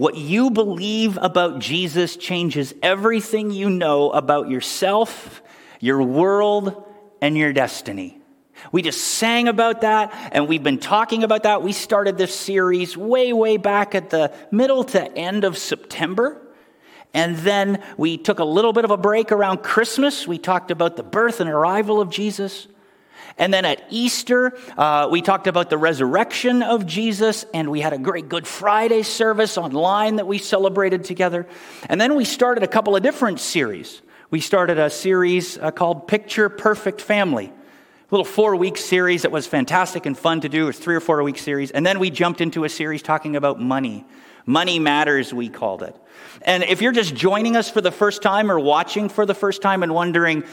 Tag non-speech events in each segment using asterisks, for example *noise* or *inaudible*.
What you believe about Jesus changes everything you know about yourself, your world, and your destiny. We just sang about that and we've been talking about that. We started this series way, way back at the middle to end of September. And then we took a little bit of a break around Christmas. We talked about the birth and arrival of Jesus. And then at Easter, uh, we talked about the resurrection of Jesus, and we had a great Good Friday service online that we celebrated together. And then we started a couple of different series. We started a series uh, called Picture Perfect Family, little four week series that was fantastic and fun to do. It was three or four week series. And then we jumped into a series talking about money. Money Matters, we called it. And if you're just joining us for the first time or watching for the first time and wondering,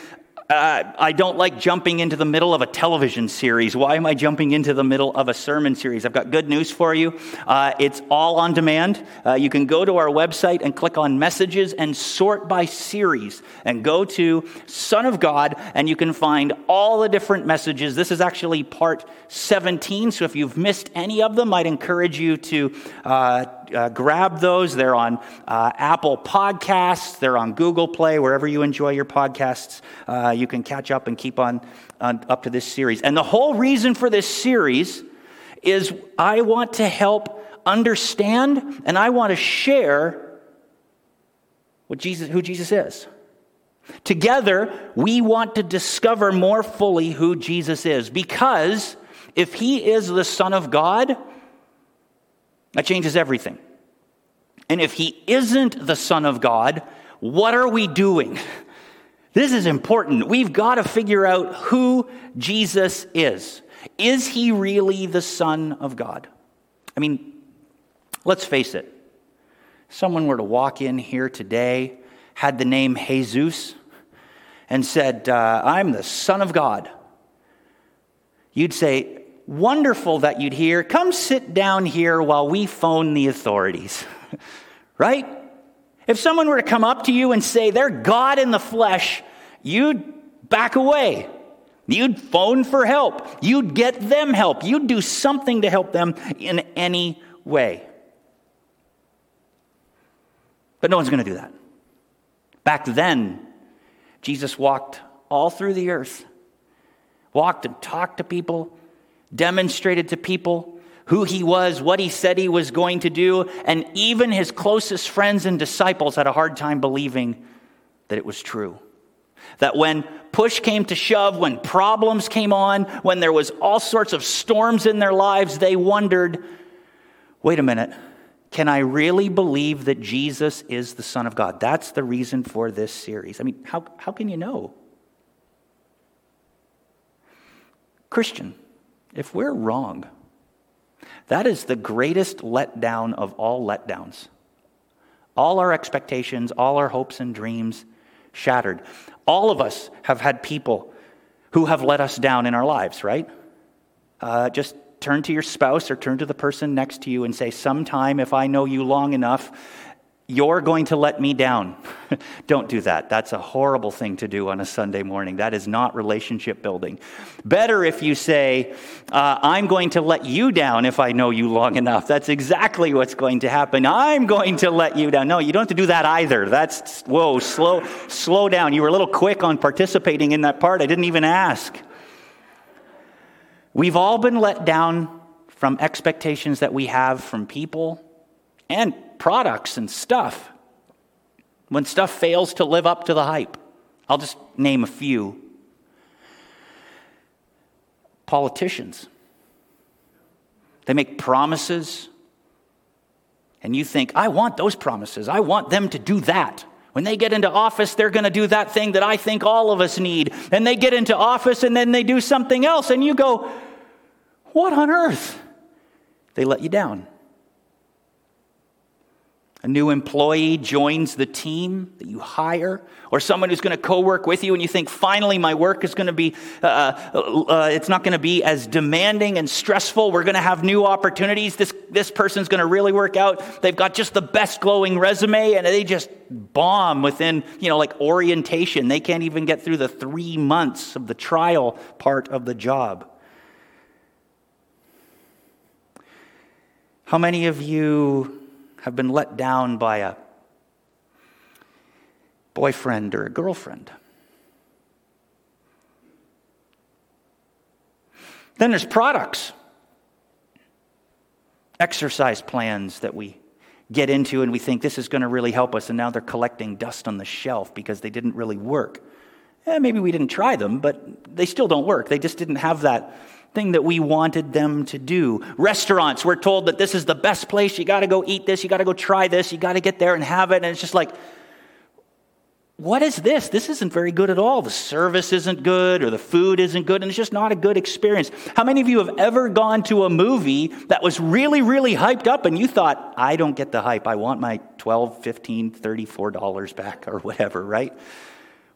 uh, I don't like jumping into the middle of a television series. Why am I jumping into the middle of a sermon series? I've got good news for you. Uh, it's all on demand. Uh, you can go to our website and click on messages and sort by series and go to Son of God and you can find all the different messages. This is actually part 17. So if you've missed any of them, I'd encourage you to uh, grab those. They're on uh, Apple Podcasts, they're on Google Play, wherever you enjoy your podcasts. Uh, you can catch up and keep on, on up to this series. And the whole reason for this series is I want to help understand and I want to share what Jesus, who Jesus is. Together, we want to discover more fully who Jesus is because if he is the Son of God, that changes everything. And if he isn't the Son of God, what are we doing? This is important. We've got to figure out who Jesus is. Is he really the Son of God? I mean, let's face it. Someone were to walk in here today, had the name Jesus, and said, uh, I'm the Son of God. You'd say, wonderful that you'd hear. Come sit down here while we phone the authorities. *laughs* right? If someone were to come up to you and say they're God in the flesh, you'd back away. You'd phone for help. You'd get them help. You'd do something to help them in any way. But no one's going to do that. Back then, Jesus walked all through the earth, walked and talked to people, demonstrated to people who he was, what he said he was going to do, and even his closest friends and disciples had a hard time believing that it was true. That when push came to shove, when problems came on, when there was all sorts of storms in their lives, they wondered, wait a minute, can I really believe that Jesus is the Son of God? That's the reason for this series. I mean, how, how can you know? Christian, if we're wrong, that is the greatest letdown of all letdowns. All our expectations, all our hopes and dreams shattered. All of us have had people who have let us down in our lives, right? Uh, just turn to your spouse or turn to the person next to you and say, Sometime, if I know you long enough, you're going to let me down. *laughs* Don't do that. That's a horrible thing to do on a Sunday morning. That is not relationship building. Better if you say, uh, I'm going to let you down if I know you long enough. That's exactly what's going to happen. I'm going to let you down. No, you don't have to do that either. That's, whoa, slow, slow down. You were a little quick on participating in that part. I didn't even ask. We've all been let down from expectations that we have from people and products and stuff. When stuff fails to live up to the hype, I'll just name a few. Politicians. They make promises, and you think, I want those promises. I want them to do that. When they get into office, they're going to do that thing that I think all of us need. And they get into office and then they do something else, and you go, What on earth? They let you down. A new employee joins the team that you hire, or someone who's going to co-work with you, and you think, finally, my work is going to be, uh, uh, uh, it's not going to be as demanding and stressful. We're going to have new opportunities. This, this person's going to really work out. They've got just the best glowing resume, and they just bomb within, you know, like orientation. They can't even get through the three months of the trial part of the job. How many of you have been let down by a boyfriend or a girlfriend. Then there's products, exercise plans that we get into and we think this is going to really help us, and now they're collecting dust on the shelf because they didn't really work. Eh, maybe we didn't try them, but they still don't work. They just didn't have that that we wanted them to do. Restaurants, we're told that this is the best place. You got to go eat this. You got to go try this. You got to get there and have it. And it's just like, what is this? This isn't very good at all. The service isn't good or the food isn't good, and it's just not a good experience. How many of you have ever gone to a movie that was really, really hyped up and you thought, I don't get the hype. I want my 12, 15, 34 dollars back or whatever, right?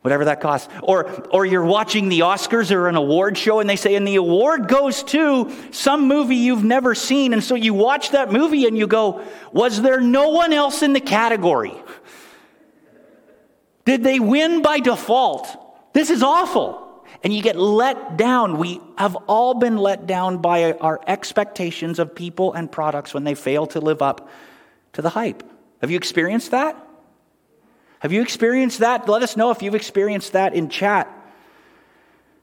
Whatever that costs. Or, or you're watching the Oscars or an award show and they say, and the award goes to some movie you've never seen. And so you watch that movie and you go, was there no one else in the category? Did they win by default? This is awful. And you get let down. We have all been let down by our expectations of people and products when they fail to live up to the hype. Have you experienced that? Have you experienced that? Let us know if you've experienced that in chat.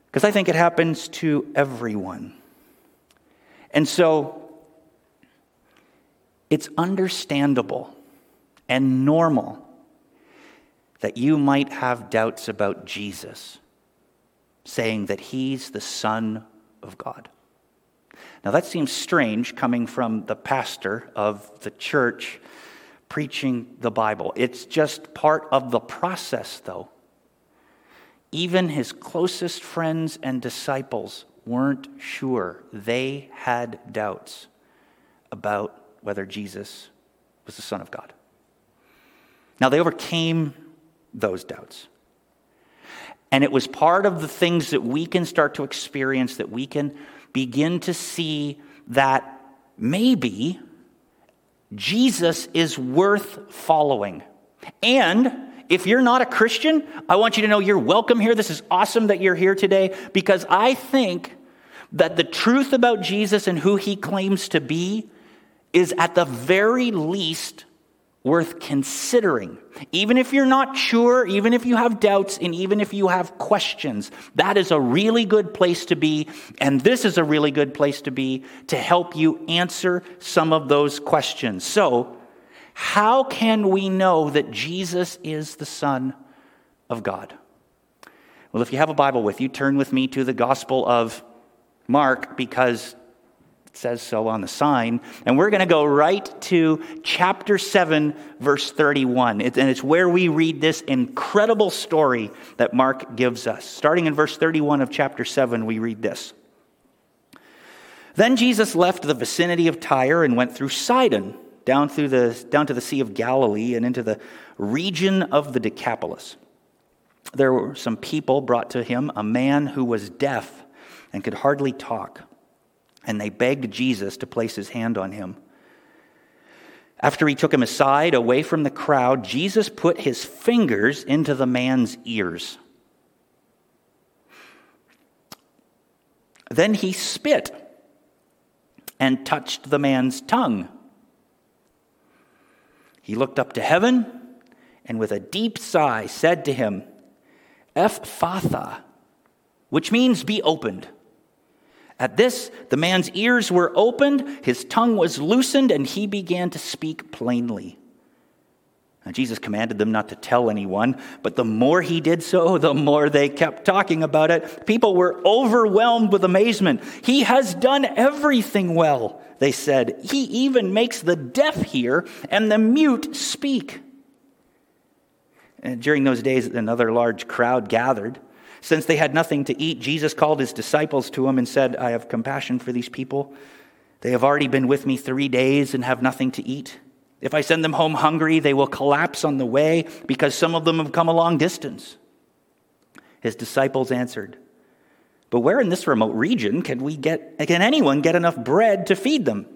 Because I think it happens to everyone. And so it's understandable and normal that you might have doubts about Jesus, saying that he's the Son of God. Now, that seems strange coming from the pastor of the church preaching the Bible. It's just part of the process, though. Even his closest friends and disciples weren't sure. They had doubts about whether Jesus was the Son of God. Now, they overcame those doubts. And it was part of the things that we can start to experience that we can begin to see that maybe Jesus is worth following. And if you're not a Christian, I want you to know you're welcome here. This is awesome that you're here today because I think that the truth about Jesus and who he claims to be is at the very least worth considering. Even if you're not sure, even if you have doubts, and even if you have questions, that is a really good place to be. And this is a really good place to be to help you answer some of those questions. So, how can we know that Jesus is the Son of God? Well, if you have a Bible with you, turn with me to the Gospel of Mark because says so on the sign. And we're going to go right to chapter 7, verse 31. and it's where we read this incredible story that Mark gives us. Starting in verse 31 of chapter 7, we read this. Then Jesus left the vicinity of Tyre and went through Sidon, down, through the, down to the Sea of Galilee, and into the region of the Decapolis. There were some people brought to him a man who was deaf and could hardly talk and they begged Jesus to place his hand on him. After he took him aside, away from the crowd, Jesus put his fingers into the man's ears. Then he spit and touched the man's tongue. He looked up to heaven and with a deep sigh said to him, Ephphatha, which means be opened. At this, the man's ears were opened, his tongue was loosened, and he began to speak plainly. Now, Jesus commanded them not to tell anyone, but the more he did so, the more they kept talking about it. People were overwhelmed with amazement. He has done everything well, they said. He even makes the deaf hear and the mute speak. And during those days, another large crowd gathered. Since they had nothing to eat, Jesus called his disciples to him and said, I have compassion for these people. They have already been with me three days and have nothing to eat. If I send them home hungry, they will collapse on the way because some of them have come a long distance. His disciples answered, But where in this remote region can we get can anyone get enough bread to feed them?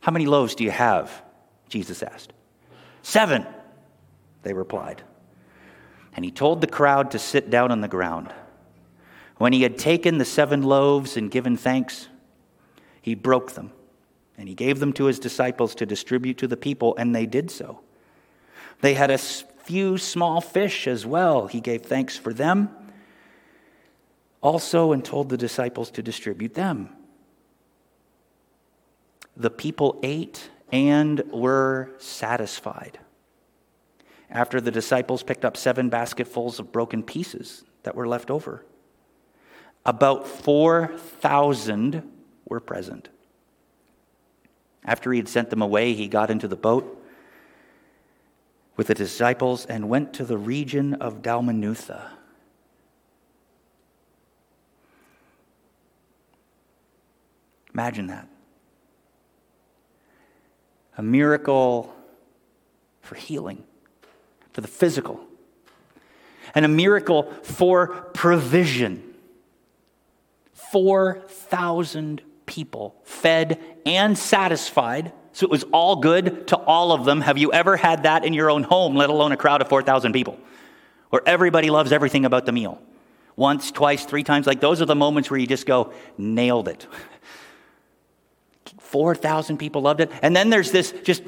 How many loaves do you have? Jesus asked. Seven, they replied and he told the crowd to sit down on the ground. When he had taken the seven loaves and given thanks, he broke them And he gave them to his disciples to distribute to the people, and they did so. They had a few small fish as well. He gave thanks for them also and told the disciples to distribute them. The people ate and were satisfied. After the disciples picked up seven basketfuls of broken pieces that were left over, about 4,000 were present. After he had sent them away, he got into the boat with the disciples and went to the region of Dalmanutha. Imagine that. A miracle for healing, for the physical, and a miracle for provision. 4,000 people fed and satisfied. So it was all good to all of them. Have you ever had that in your own home, let alone a crowd of 4,000 people? Where everybody loves everything about the meal. Once, twice, three times. Like those are the moments where you just go, nailed it. *laughs* 4,000 people loved it. And then there's this just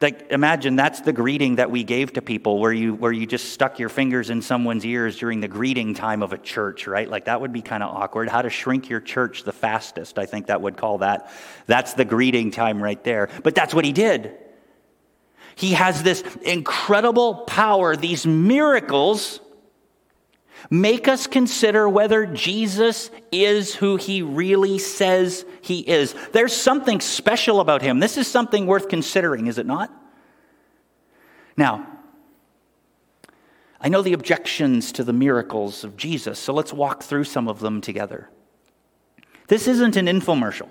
like imagine that's the greeting that we gave to people where you where you just stuck your fingers in someone's ears during the greeting time of a church right? Like that would be kind of awkward. How to shrink your church the fastest i think that would call that. That's the greeting time right there. But that's what he did. He has this incredible power these miracles make us consider whether Jesus is who he really says he is. There's something special about him. This is something worth considering, is it not? Now, I know the objections to the miracles of Jesus, so let's walk through some of them together. This isn't an infomercial.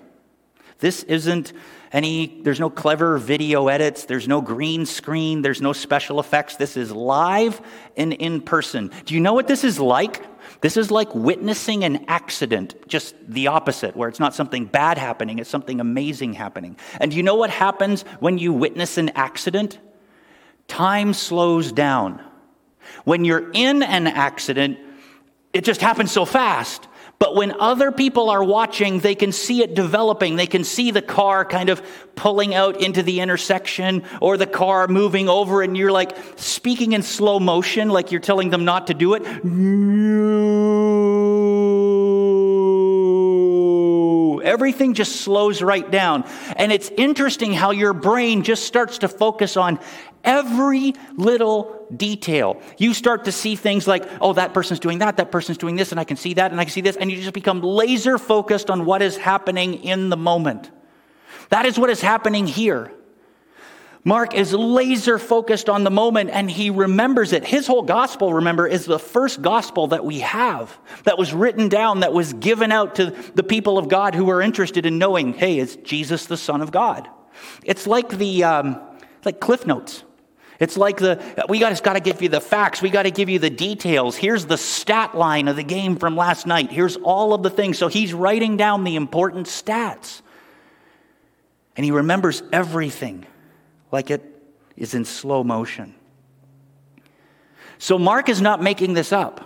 This isn't any, there's no clever video edits, there's no green screen, there's no special effects. This is live and in person. Do you know what this is like? This is like witnessing an accident, just the opposite, where it's not something bad happening, it's something amazing happening. And do you know what happens when you witness an accident? Time slows down. When you're in an accident, it just happens so fast but when other people are watching, they can see it developing. They can see the car kind of pulling out into the intersection or the car moving over, and you're like speaking in slow motion, like you're telling them not to do it. Everything just slows right down. And it's interesting how your brain just starts to focus on every little detail. You start to see things like, oh, that person's doing that, that person's doing this, and I can see that, and I can see this, and you just become laser focused on what is happening in the moment. That is what is happening here. Mark is laser focused on the moment and he remembers it. His whole gospel, remember, is the first gospel that we have that was written down, that was given out to the people of God who are interested in knowing, hey, is Jesus the Son of God? It's like the um, like Cliff Notes. It's like the, we got, got to give you the facts. We got to give you the details. Here's the stat line of the game from last night. Here's all of the things. So he's writing down the important stats. And he remembers everything like it is in slow motion. So Mark is not making this up.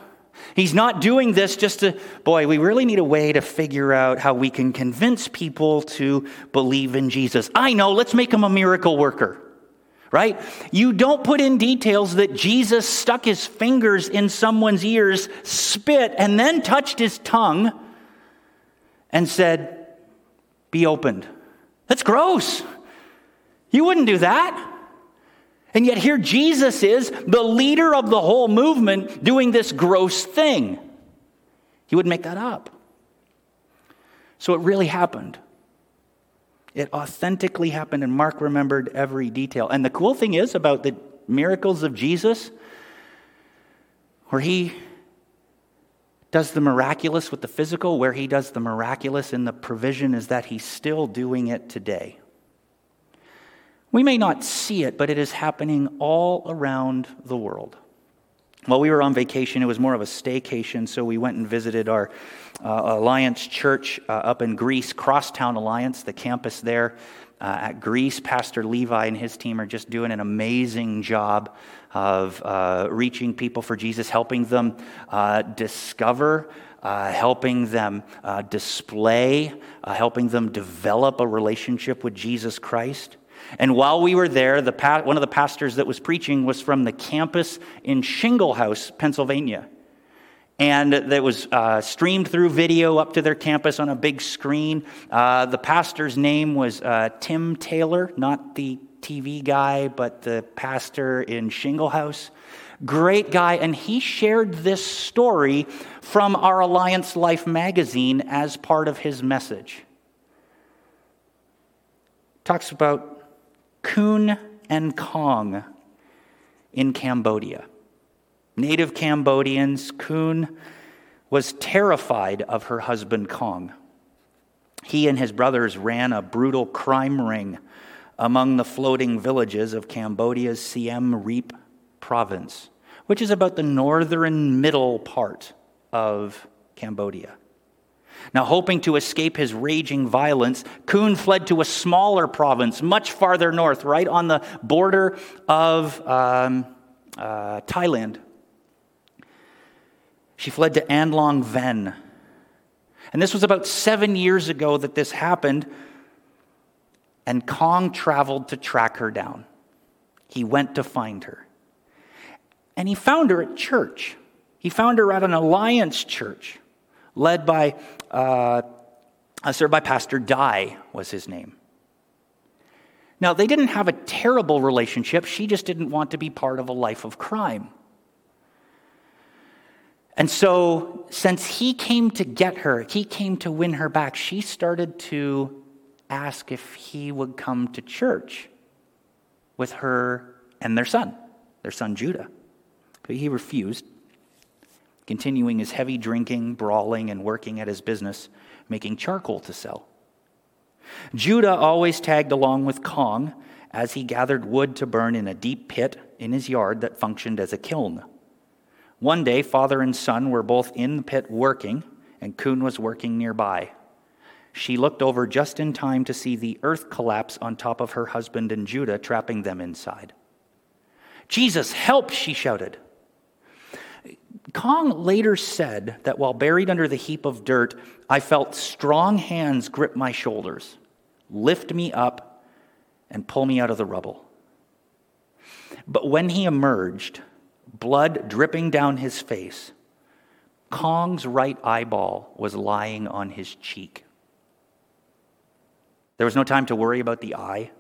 He's not doing this just to, boy, we really need a way to figure out how we can convince people to believe in Jesus. I know, let's make him a miracle worker right? You don't put in details that Jesus stuck his fingers in someone's ears, spit, and then touched his tongue and said, Be opened. That's gross. You wouldn't do that. And yet, here Jesus is, the leader of the whole movement, doing this gross thing. He wouldn't make that up. So it really happened. It authentically happened, and Mark remembered every detail. And the cool thing is about the miracles of Jesus, where he does the miraculous with the physical, where he does the miraculous in the provision, is that he's still doing it today. We may not see it, but it is happening all around the world. While we were on vacation, it was more of a staycation, so we went and visited our Alliance Church uh, up in Greece, Crosstown Alliance, the campus there uh, at Greece. Pastor Levi and his team are just doing an amazing job of uh, reaching people for Jesus, helping them uh, discover uh, helping them uh, display, uh, helping them develop a relationship with Jesus Christ. And while we were there, the pa- one of the pastors that was preaching was from the campus in Shinglehouse, Pennsylvania. And that was uh, streamed through video up to their campus on a big screen. Uh, the pastor's name was uh, Tim Taylor, not the TV guy, but the pastor in Shinglehouse. Great guy. And he shared this story from our Alliance Life magazine as part of his message. Talks about Kun and Kong in Cambodia. Native Cambodians, Kun was terrified of her husband Kong. He and his brothers ran a brutal crime ring among the floating villages of Cambodia's Siem Reap province, which is about the northern middle part of Cambodia. Now, hoping to escape his raging violence, Kun fled to a smaller province much farther north, right on the border of um, uh, Thailand. She fled to Anlong Veng. And this was about seven years ago that this happened. And Kong traveled to track her down. He went to find her. And he found her at church. He found her at an alliance church led by, uh, uh, served by Pastor Dai, was his name. Now, they didn't have a terrible relationship. She just didn't want to be part of a life of crime. And so, since he came to get her, he came to win her back, she started to ask if he would come to church with her and their son, their son Judah. But he refused continuing his heavy drinking, brawling, and working at his business, making charcoal to sell. Judah always tagged along with Kong as he gathered wood to burn in a deep pit in his yard that functioned as a kiln. One day, father and son were both in the pit working, and Kun was working nearby. She looked over just in time to see the earth collapse on top of her husband and Judah, trapping them inside. Jesus, help, she shouted. Kong later said that while buried under the heap of dirt, I felt strong hands grip my shoulders, lift me up, and pull me out of the rubble. But when he emerged, blood dripping down his face, Kong's right eyeball was lying on his cheek. There was no time to worry about the eye.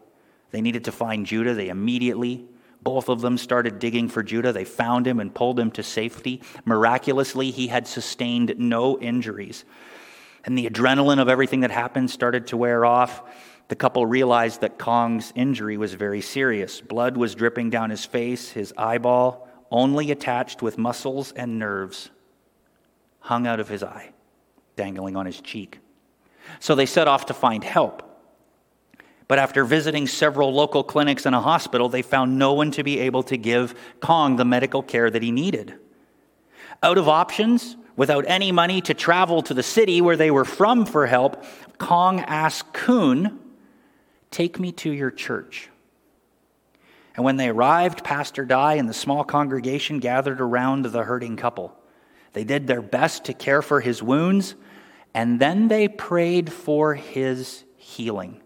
They needed to find Judah. They immediately both of them started digging for Judah. They found him and pulled him to safety. Miraculously, he had sustained no injuries. And the adrenaline of everything that happened started to wear off. The couple realized that Kong's injury was very serious. Blood was dripping down his face, his eyeball, only attached with muscles and nerves, hung out of his eye, dangling on his cheek. So they set off to find help. But after visiting several local clinics and a hospital, they found no one to be able to give Kong the medical care that he needed. Out of options, without any money to travel to the city where they were from for help, Kong asked Kun, Take me to your church. And when they arrived, Pastor Dai and the small congregation gathered around the hurting couple. They did their best to care for his wounds, and then they prayed for his healing.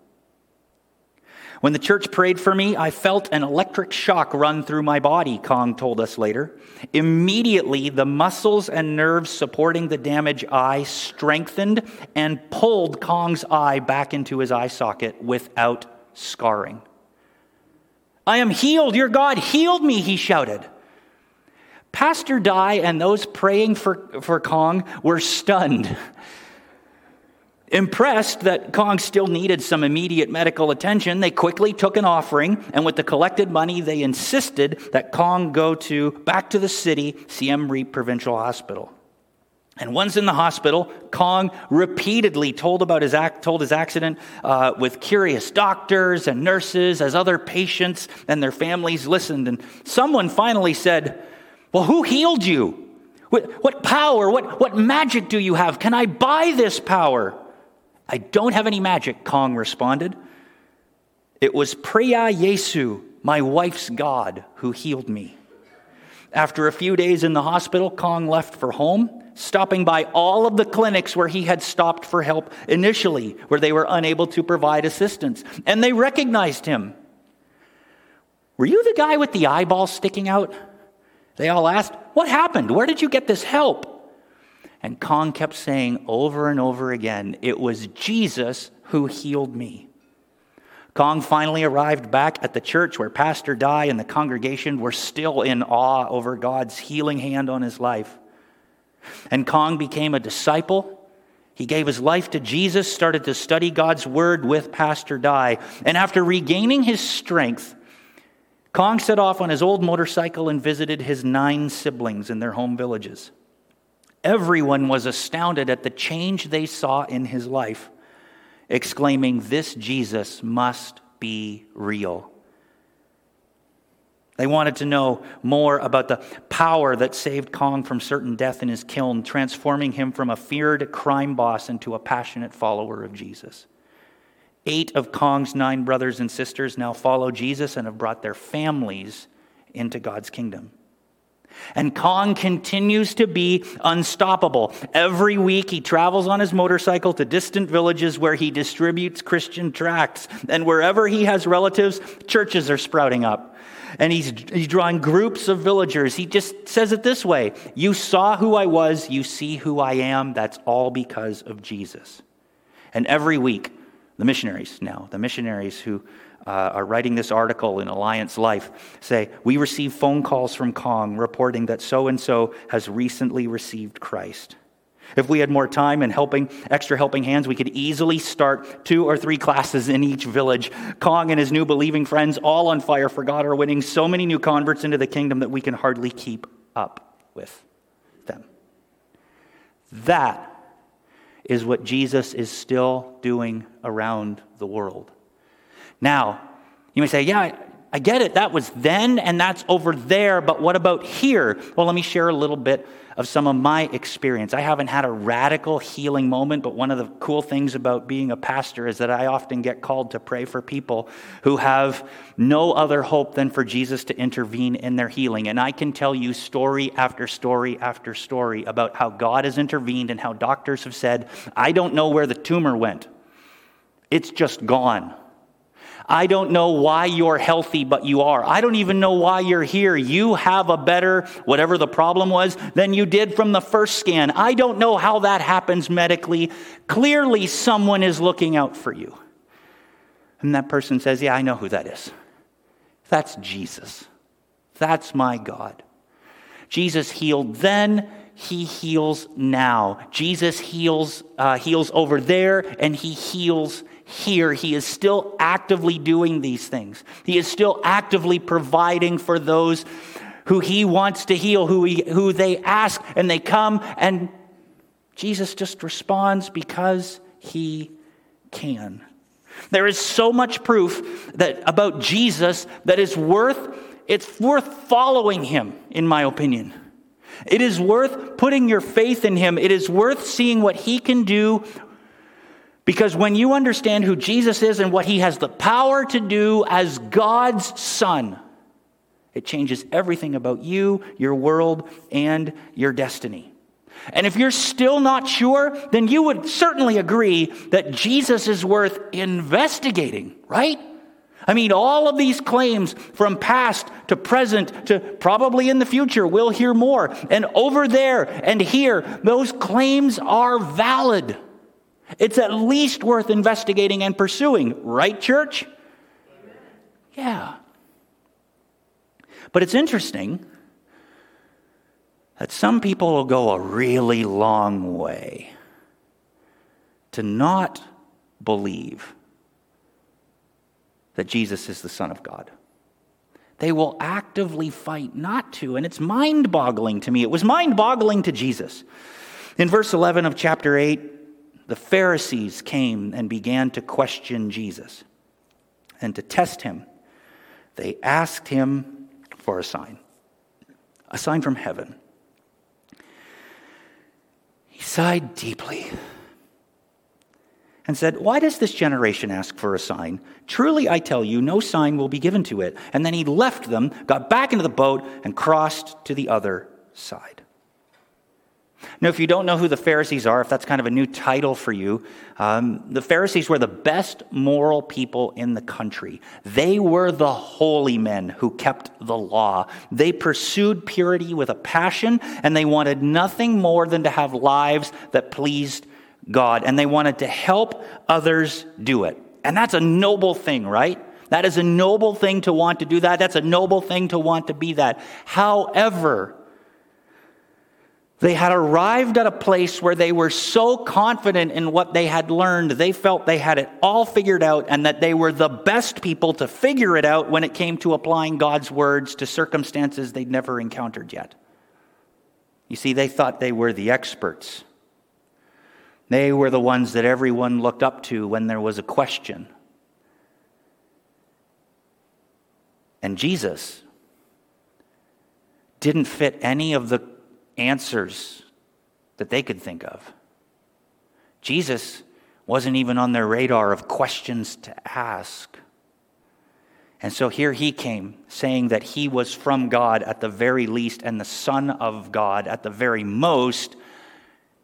When the church prayed for me, I felt an electric shock run through my body, Kong told us later. Immediately, the muscles and nerves supporting the damaged eye strengthened and pulled Kong's eye back into his eye socket without scarring. I am healed. Your God healed me, he shouted. Pastor Dai and those praying for, for Kong were stunned. Impressed that Kong still needed some immediate medical attention, they quickly took an offering, and with the collected money, they insisted that Kong go to back to the city Siem Reap Provincial Hospital. And once in the hospital, Kong repeatedly told about his act, told his accident uh, with curious doctors and nurses as other patients and their families listened. And someone finally said, "Well, who healed you? What, what power? What, what magic do you have? Can I buy this power?" I don't have any magic, Kong responded. It was Preah Yesu, my wife's God, who healed me. After a few days in the hospital, Kong left for home, stopping by all of the clinics where he had stopped for help initially, where they were unable to provide assistance. And they recognized him. Were you the guy with the eyeball sticking out? They all asked, What happened? Where did you get this help? And Kong kept saying over and over again, It was Jesus who healed me. Kong finally arrived back at the church where Pastor Dai and the congregation were still in awe over God's healing hand on his life. And Kong became a disciple. He gave his life to Jesus, started to study God's word with Pastor Dai. And after regaining his strength, Kong set off on his old motorcycle and visited his nine siblings in their home villages. Everyone was astounded at the change they saw in his life exclaiming, This Jesus must be real. They wanted to know more about the power that saved Kong from certain death in his kiln, transforming him from a feared crime boss into a passionate follower of Jesus. Eight of Kong's nine brothers and sisters now follow Jesus and have brought their families into God's kingdom. And Kong continues to be unstoppable. Every week he travels on his motorcycle to distant villages where he distributes Christian tracts. And wherever he has relatives, churches are sprouting up. And he's, he's drawing groups of villagers. He just says it this way You saw who I was, you see who I am. That's all because of Jesus. And every week, the missionaries now, the missionaries who uh, are writing this article in Alliance Life say, We receive phone calls from Kong reporting that so and so has recently received Christ. If we had more time and helping, extra helping hands, we could easily start two or three classes in each village. Kong and his new believing friends, all on fire for God, are winning so many new converts into the kingdom that we can hardly keep up with them. That is what Jesus is still doing around the world. Now, you may say, yeah, I get it. That was then and that's over there, but what about here? Well, let me share a little bit of some of my experience. I haven't had a radical healing moment, but one of the cool things about being a pastor is that I often get called to pray for people who have no other hope than for Jesus to intervene in their healing. And I can tell you story after story after story about how God has intervened and how doctors have said, I don't know where the tumor went, it's just gone. I don't know why you're healthy, but you are. I don't even know why you're here. You have a better, whatever the problem was, than you did from the first scan. I don't know how that happens medically. Clearly, someone is looking out for you. And that person says, Yeah, I know who that is. That's Jesus. That's my God. Jesus healed then, he heals now. Jesus heals, uh, heals over there, and he heals here, he is still actively doing these things. He is still actively providing for those who he wants to heal, who, he, who they ask, and they come, and Jesus just responds because he can. There is so much proof that about Jesus that is worth it's worth following him in my opinion. It is worth putting your faith in him. It is worth seeing what he can do because when you understand who Jesus is and what he has the power to do as God's son, it changes everything about you, your world, and your destiny. And if you're still not sure, then you would certainly agree that Jesus is worth investigating, right? I mean, all of these claims from past to present to probably in the future, we'll hear more. And over there and here, those claims are valid. It's at least worth investigating and pursuing, right, church? Yeah. But it's interesting that some people will go a really long way to not believe that Jesus is the Son of God. They will actively fight not to, and it's mind boggling to me. It was mind boggling to Jesus. In verse 11 of chapter 8, the Pharisees came and began to question Jesus. And to test him, they asked him for a sign, a sign from heaven. He sighed deeply and said, Why does this generation ask for a sign? Truly, I tell you, no sign will be given to it. And then he left them, got back into the boat, and crossed to the other side. Now, if you don't know who the Pharisees are, if that's kind of a new title for you, um, the Pharisees were the best moral people in the country. They were the holy men who kept the law. They pursued purity with a passion, and they wanted nothing more than to have lives that pleased God, and they wanted to help others do it. And that's a noble thing, right? That is a noble thing to want to do that. That's a noble thing to want to be that. However, they had arrived at a place where they were so confident in what they had learned, they felt they had it all figured out and that they were the best people to figure it out when it came to applying God's words to circumstances they'd never encountered yet. You see, they thought they were the experts. They were the ones that everyone looked up to when there was a question. And Jesus didn't fit any of the answers that they could think of. Jesus wasn't even on their radar of questions to ask. And so here he came, saying that he was from God at the very least and the Son of God at the very most.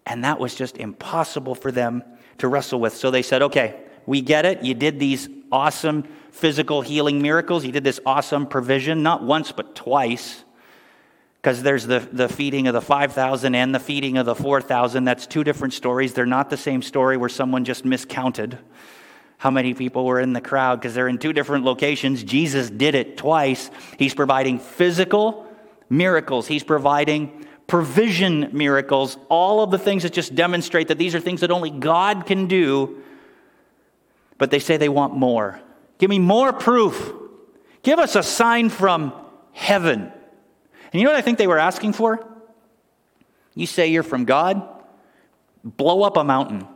And that was just impossible for them to wrestle with. So they said, okay, we get it. You did these awesome physical healing miracles. You did this awesome provision, not once, but twice because there's the, the feeding of the 5,000 and the feeding of the 4,000. That's two different stories. They're not the same story where someone just miscounted how many people were in the crowd because they're in two different locations. Jesus did it twice. He's providing physical miracles, He's providing provision miracles, all of the things that just demonstrate that these are things that only God can do. But they say they want more. Give me more proof. Give us a sign from heaven. And you know what I think they were asking for? You say you're from God, blow up a mountain.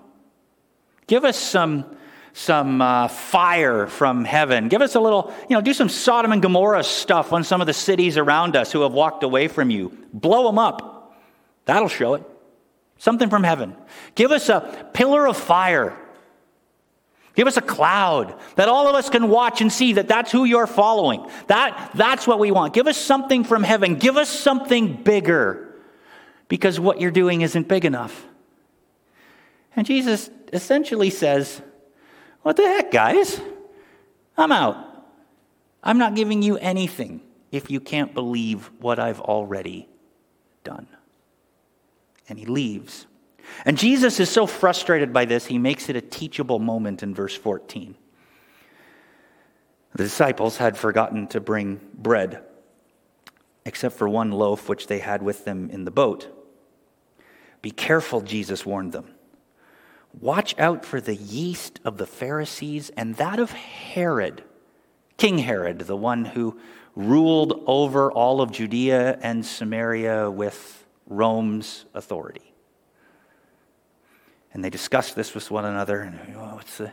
Give us some, some uh, fire from heaven. Give us a little, you know, do some Sodom and Gomorrah stuff on some of the cities around us who have walked away from you. Blow them up. That'll show it. Something from heaven. Give us a pillar of fire Give us a cloud that all of us can watch and see that that's who you're following. That, that's what we want. Give us something from heaven. Give us something bigger because what you're doing isn't big enough. And Jesus essentially says, What the heck, guys? I'm out. I'm not giving you anything if you can't believe what I've already done. And he leaves. And Jesus is so frustrated by this, he makes it a teachable moment in verse 14. The disciples had forgotten to bring bread, except for one loaf which they had with them in the boat. Be careful, Jesus warned them. Watch out for the yeast of the Pharisees and that of Herod, King Herod, the one who ruled over all of Judea and Samaria with Rome's authority. And they discussed this with one another. And oh, what's the,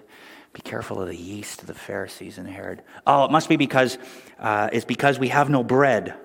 be careful of the yeast of the Pharisees and Herod. Oh, it must be because uh, it's because we have no bread.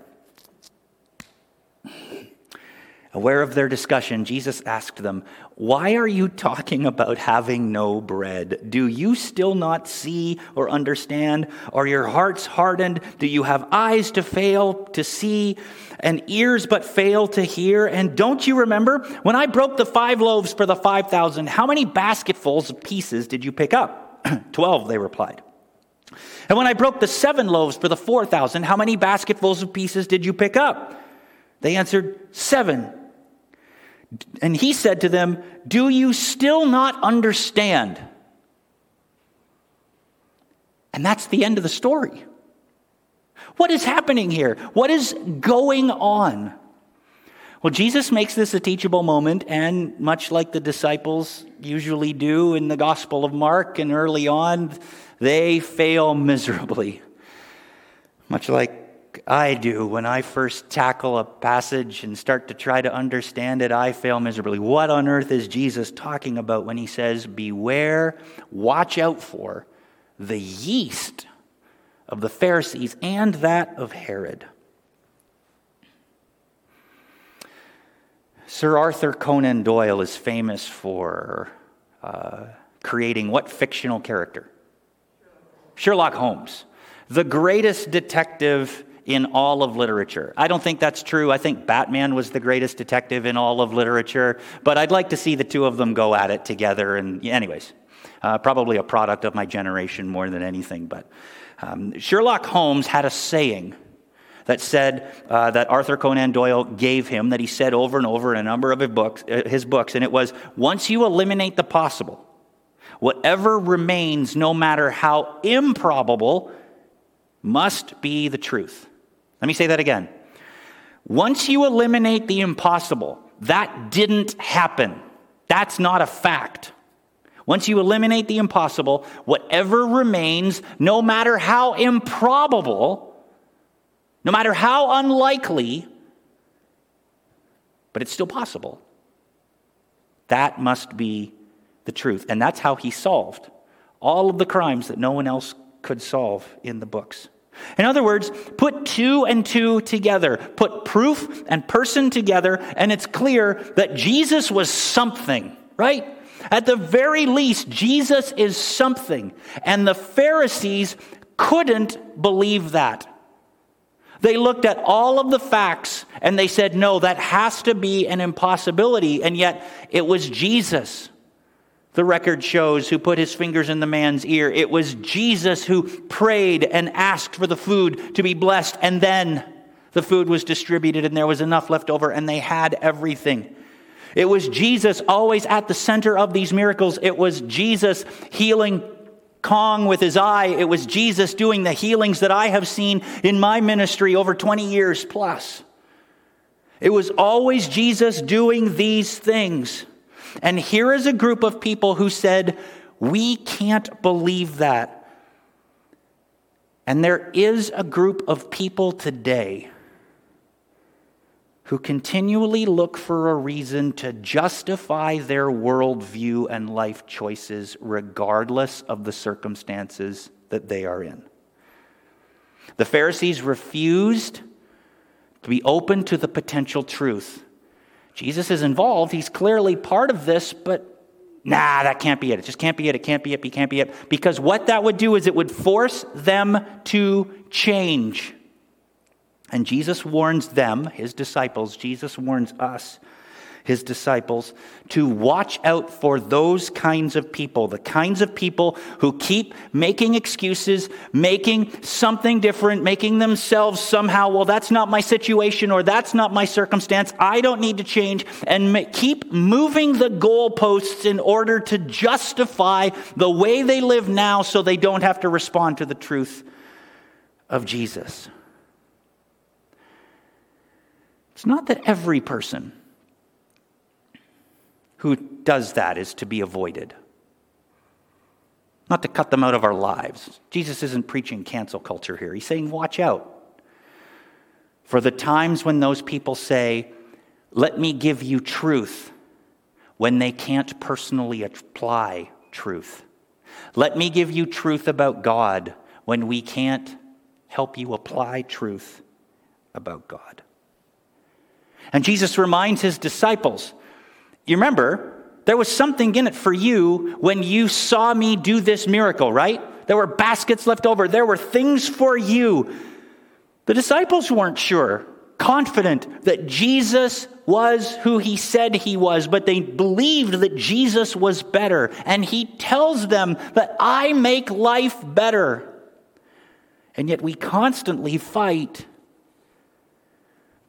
Aware of their discussion, Jesus asked them, Why are you talking about having no bread? Do you still not see or understand? Are your hearts hardened? Do you have eyes to fail to see and ears but fail to hear? And don't you remember when I broke the five loaves for the 5,000, how many basketfuls of pieces did you pick up? *clears throat* Twelve, they replied. And when I broke the seven loaves for the 4,000, how many basketfuls of pieces did you pick up? They answered, Seven. And he said to them, Do you still not understand? And that's the end of the story. What is happening here? What is going on? Well, Jesus makes this a teachable moment, and much like the disciples usually do in the Gospel of Mark and early on, they fail miserably. Much like I do when I first tackle a passage and start to try to understand it, I fail miserably. What on earth is Jesus talking about when he says, Beware, watch out for the yeast of the Pharisees and that of Herod? Sir Arthur Conan Doyle is famous for uh, creating what fictional character? Sherlock Holmes, the greatest detective in all of literature. I don't think that's true. I think Batman was the greatest detective in all of literature, but I'd like to see the two of them go at it together. And, anyways, uh, probably a product of my generation more than anything. But um, Sherlock Holmes had a saying that said uh, that Arthur Conan Doyle gave him that he said over and over in a number of his books, uh, his books, and it was once you eliminate the possible, whatever remains, no matter how improbable, must be the truth. Let me say that again. Once you eliminate the impossible, that didn't happen. That's not a fact. Once you eliminate the impossible, whatever remains, no matter how improbable, no matter how unlikely, but it's still possible. That must be the truth. And that's how he solved all of the crimes that no one else could solve in the books. In other words, put two and two together, put proof and person together, and it's clear that Jesus was something, right? At the very least, Jesus is something. And the Pharisees couldn't believe that. They looked at all of the facts and they said, no, that has to be an impossibility. And yet it was Jesus, the record shows, who put his fingers in the man's ear. It was Jesus who prayed and asked for the food to be blessed. And then the food was distributed and there was enough left over and they had everything. It was Jesus always at the center of these miracles. It was Jesus healing Kong with his eye. It was Jesus doing the healings that I have seen in my ministry over 20 years plus. It was always Jesus doing these things. And here is a group of people who said, We can't believe that. And there is a group of people today who continually look for a reason to justify their worldview and life choices regardless of the circumstances that they are in. The Pharisees refused to be open to the potential truth. Jesus is involved, he's clearly part of this, but nah, that can't be it. It just can't be it. It can't be it. It can't be it. Because what that would do is it would force them to change. And Jesus warns them, his disciples, Jesus warns us, his disciples, to watch out for those kinds of people, the kinds of people who keep making excuses, making something different, making themselves somehow, well, that's not my situation or that's not my circumstance. I don't need to change, and keep moving the goalposts in order to justify the way they live now so they don't have to respond to the truth of Jesus. It's not that every person who does that is to be avoided, not to cut them out of our lives. Jesus isn't preaching cancel culture here. He's saying, watch out for the times when those people say, Let me give you truth, when they can't personally apply truth. Let me give you truth about God when we can't help you apply truth about God. And Jesus reminds his disciples, you remember, there was something in it for you when you saw me do this miracle, right? There were baskets left over, there were things for you. The disciples weren't sure, confident that Jesus was who he said he was, but they believed that Jesus was better. And he tells them that I make life better. And yet we constantly fight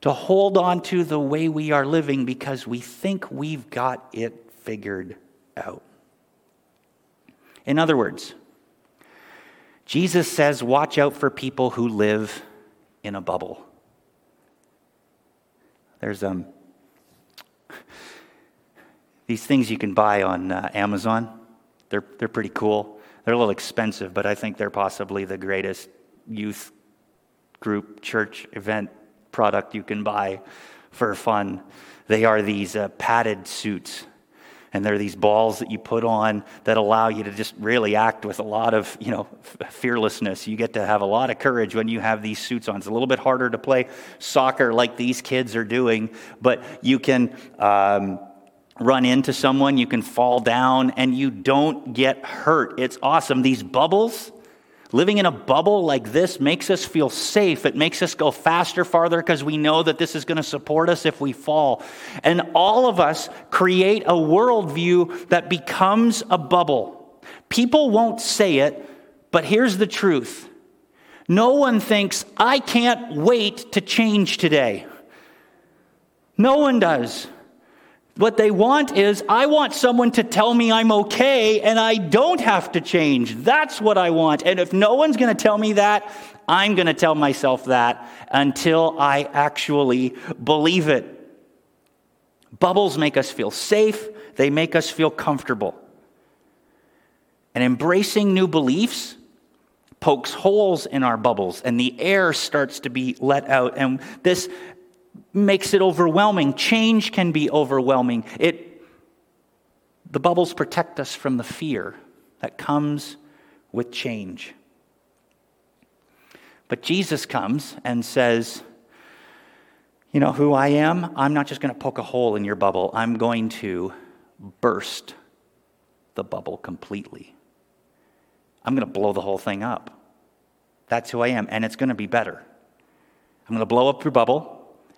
to hold on to the way we are living because we think we've got it figured out. In other words, Jesus says, watch out for people who live in a bubble. There's um, *laughs* these things you can buy on uh, Amazon. They're, they're pretty cool. They're a little expensive, but I think they're possibly the greatest youth group church event product you can buy for fun. They are these uh, padded suits. And they're these balls that you put on that allow you to just really act with a lot of, you know, fearlessness. You get to have a lot of courage when you have these suits on. It's a little bit harder to play soccer like these kids are doing, but you can um, run into someone, you can fall down, and you don't get hurt. It's awesome. These bubbles, Living in a bubble like this makes us feel safe. It makes us go faster, farther, because we know that this is going to support us if we fall. And all of us create a worldview that becomes a bubble. People won't say it, but here's the truth no one thinks, I can't wait to change today. No one does. What they want is, I want someone to tell me I'm okay and I don't have to change. That's what I want. And if no one's going to tell me that, I'm going to tell myself that until I actually believe it. Bubbles make us feel safe, they make us feel comfortable. And embracing new beliefs pokes holes in our bubbles and the air starts to be let out. And this makes it overwhelming. Change can be overwhelming. It, the bubbles protect us from the fear that comes with change. But Jesus comes and says, You know who I am? I'm not just going to poke a hole in your bubble, I'm going to burst the bubble completely. I'm going to blow the whole thing up. That's who I am, and it's going to be better. I'm going to blow up your bubble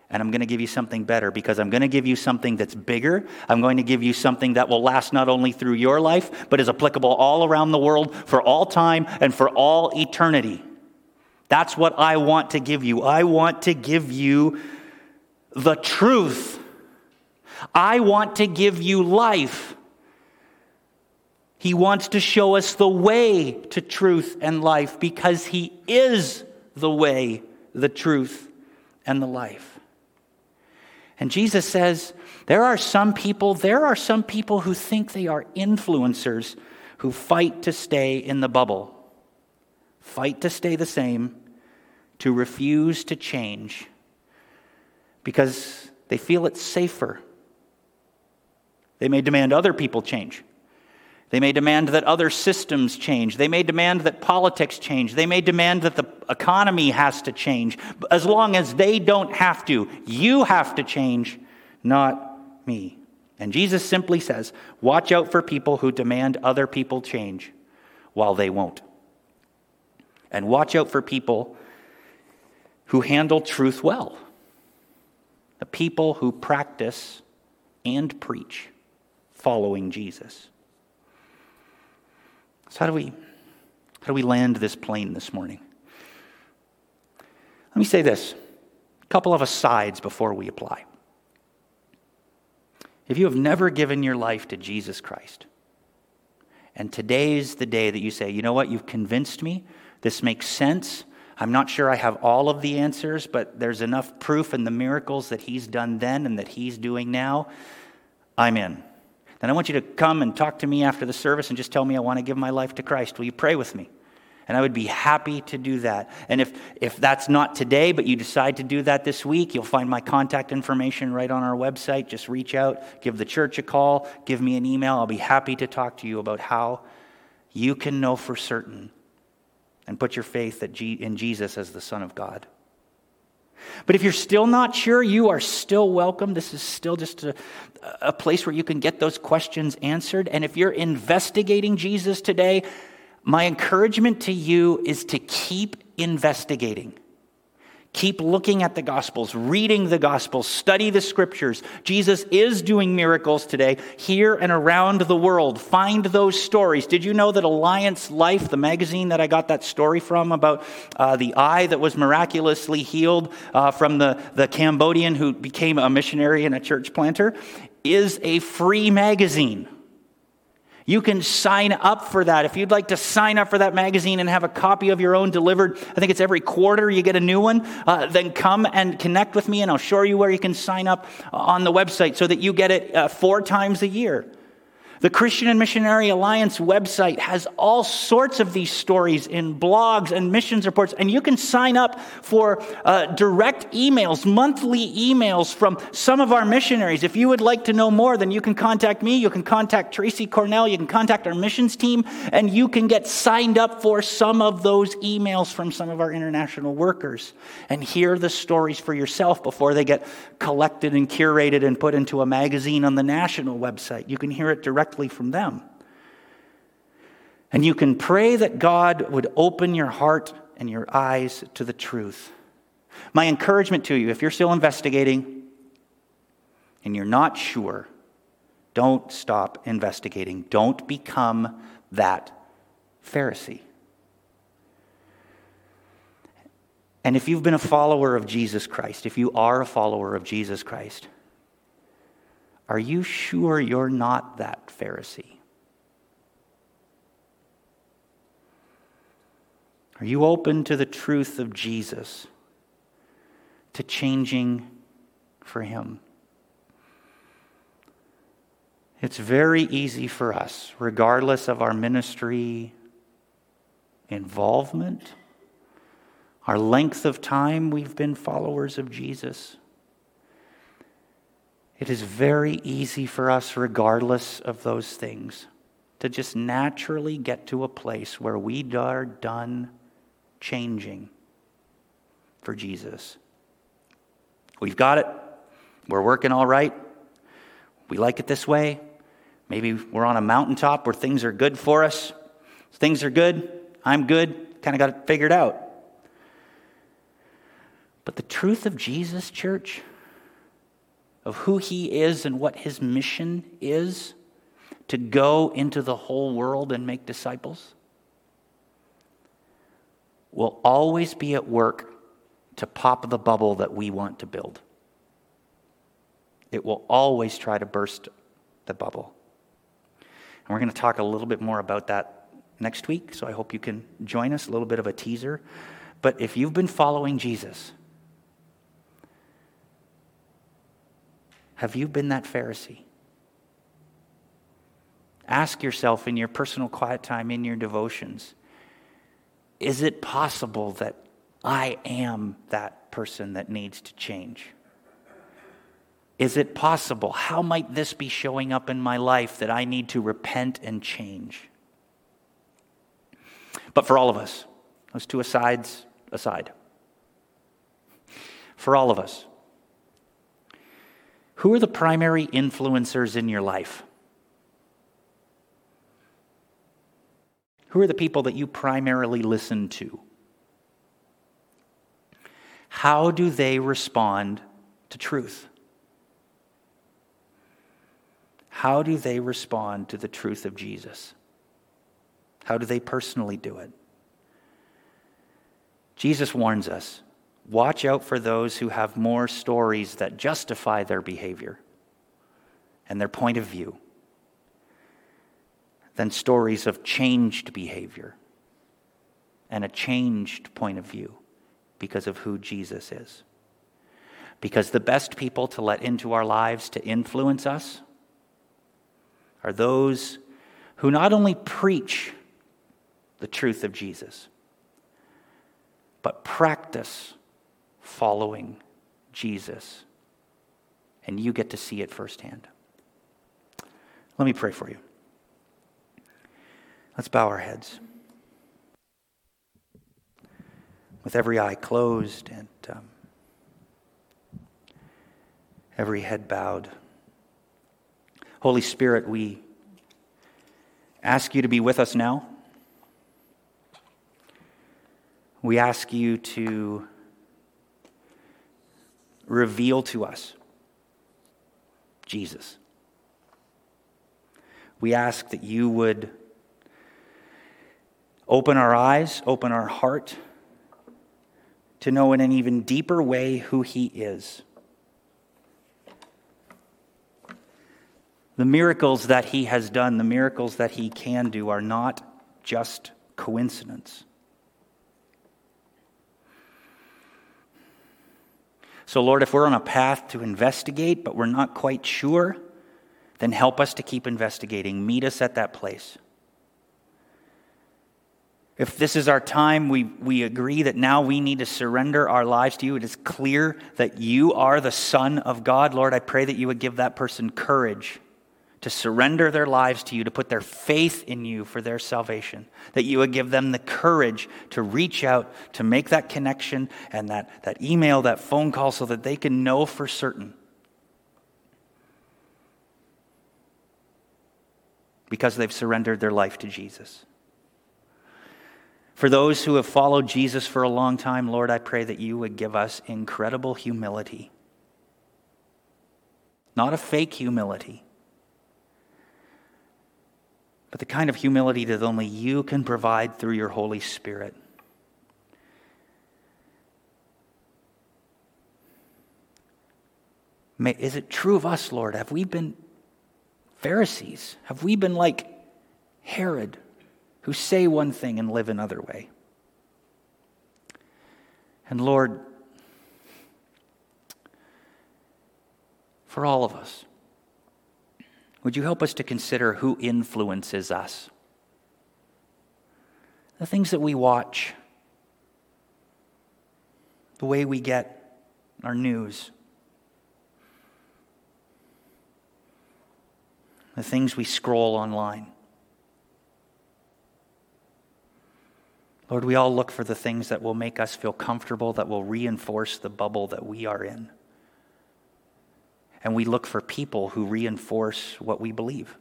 and I'm going to give you something better because I'm going to give you something that's bigger. I'm going to give you something that will last not only through your life, but is applicable all around the world for all time and for all eternity. That's what I want to give you. I want to give you the truth. I want to give you life. He wants to show us the way to truth and life because He is the way, the truth, and the life. And Jesus says, there are some people, there are some people who think they are influencers who fight to stay in the bubble, fight to stay the same, to refuse to change because they feel it's safer. They may demand other people change. They may demand that other systems change. They may demand that politics change. They may demand that the economy has to change. As long as they don't have to, you have to change, not me. And Jesus simply says, watch out for people who demand other people change while they won't. And watch out for people who handle truth well. The people who practice and preach following Jesus. So, how do we, how do we land this plane this morning? Let me say this a couple of asides before we apply. If you have never given your life to Jesus Christ, and today's the day that you say, you know what, you've convinced me, this makes sense. I'm not sure I have all of the answers, but there's enough proof in the miracles that He's done then and that He's doing now. I'm in then I want you to come and talk to me after the service and just tell me I want to give my life to Christ. Will you pray with me? And I would be happy to do that. And if, if that's not today, but you decide to do that this week, you'll find my contact information right on our website. Just reach out, give the church a call, give me an email. I'll be happy to talk to you about how you can know for certain and put your faith in Jesus as the Son of God. But if you're still not sure, you are still welcome. This is still just a, a place where you can get those questions answered. And if you're investigating Jesus today, my encouragement to you is to keep investigating. Keep looking at the Gospels, reading the Gospels, study the Scriptures. Jesus is doing miracles today here and around the world. Find those stories. Did you know that Alliance Life, the magazine that I got that story from about uh, the eye that was miraculously healed uh, from the, the Cambodian who became a missionary and a church planter, is a free magazine. You can sign up for that. If you'd like to sign up for that magazine and have a copy of your own delivered, I think it's every quarter you get a new one, uh, then come and connect with me and I'll show you where you can sign up on the website so that you get it uh, four times a year. The Christian and Missionary Alliance website has all sorts of these stories in blogs and missions reports, and you can sign up for uh, direct emails, monthly emails from some of our missionaries. If you would like to know more, then you can contact me, you can contact Tracy Cornell, you can contact our missions team, and you can get signed up for some of those emails from some of our international workers and hear the stories for yourself before they get collected and curated and put into a magazine on the national website. You can hear it directly directly from them. And you can pray that God would open your heart and your eyes to the truth. My encouragement to you, if you're still investigating and you're not sure, don't stop investigating. Don't become that Pharisee. And if you've been a follower of Jesus Christ, if you are a follower of Jesus Christ, are you sure you're not that Pharisee? Are you open to the truth of Jesus, to changing for Him? It's very easy for us, regardless of our ministry involvement, our length of time we've been followers of Jesus. It is very easy for us, regardless of those things, to just naturally get to a place where we are done changing for Jesus. We've got it. We're working all right. We like it this way. Maybe we're on a mountaintop where things are good for us. Things are good. I'm good. Kind of got it figured out. But the truth of Jesus, church, of who he is and what his mission is to go into the whole world and make disciples, will always be at work to pop the bubble that we want to build. It will always try to burst the bubble. And we're going to talk a little bit more about that next week, so I hope you can join us, a little bit of a teaser. But if you've been following Jesus, have you been that Pharisee? Ask yourself in your personal quiet time, in your devotions, is it possible that I am that person that needs to change? Is it possible? How might this be showing up in my life that I need to repent and change? But for all of us, those two asides aside, for all of us, who are the primary influencers in your life? Who are the people that you primarily listen to? How do they respond to truth? How do they respond to the truth of Jesus? How do they personally do it? Jesus warns us watch out for those who have more stories that justify their behavior and their point of view than stories of changed behavior and a changed point of view because of who Jesus is. Because the best people to let into our lives to influence us are those who not only preach the truth of Jesus, but practice following Jesus. And you get to see it firsthand. Let me pray for you. Let's bow our heads. With every eye closed and um, every head bowed. Holy Spirit, we ask you to be with us now. We ask you to reveal to us Jesus. We ask that you would open our eyes, open our heart to know in an even deeper way who He is. The miracles that he has done, the miracles that he can do, are not just coincidence. So, Lord, if we're on a path to investigate, but we're not quite sure, then help us to keep investigating. Meet us at that place. If this is our time, we, we agree that now we need to surrender our lives to you. It is clear that you are the Son of God. Lord, I pray that you would give that person courage to surrender their lives to you, to put their faith in you for their salvation, that you would give them the courage to reach out, to make that connection and that, that email, that phone call, so that they can know for certain. Because they've surrendered their life to Jesus. For those who have followed Jesus for a long time, Lord, I pray that you would give us incredible humility. Not a fake humility, but the kind of humility that only you can provide through your Holy Spirit. May, is it true of us, Lord? Have we been Pharisees? Have we been like Herod, who say one thing and live another way? And Lord, for all of us, would you help us to consider who influences us? The things that we watch, the way we get our news, the things we scroll online. Lord, we all look for the things that will make us feel comfortable, that will reinforce the bubble that we are in. And we look for people who reinforce what we believe.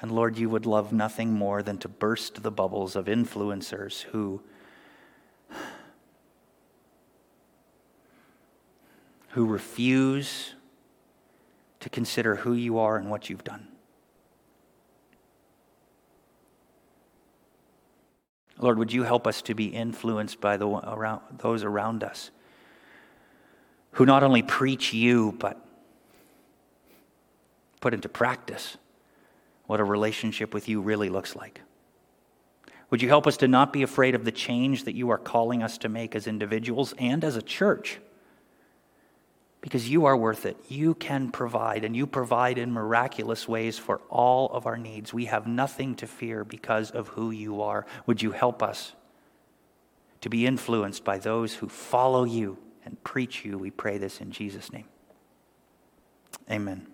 And Lord, you would love nothing more than to burst the bubbles of influencers who, who refuse to consider who you are and what you've done. Lord, would you help us to be influenced by the, around, those around us who not only preach you, but put into practice what a relationship with you really looks like? Would you help us to not be afraid of the change that you are calling us to make as individuals and as a church? because you are worth it. You can provide, and you provide in miraculous ways for all of our needs. We have nothing to fear because of who you are. Would you help us to be influenced by those who follow you and preach you? We pray this in Jesus' name. Amen.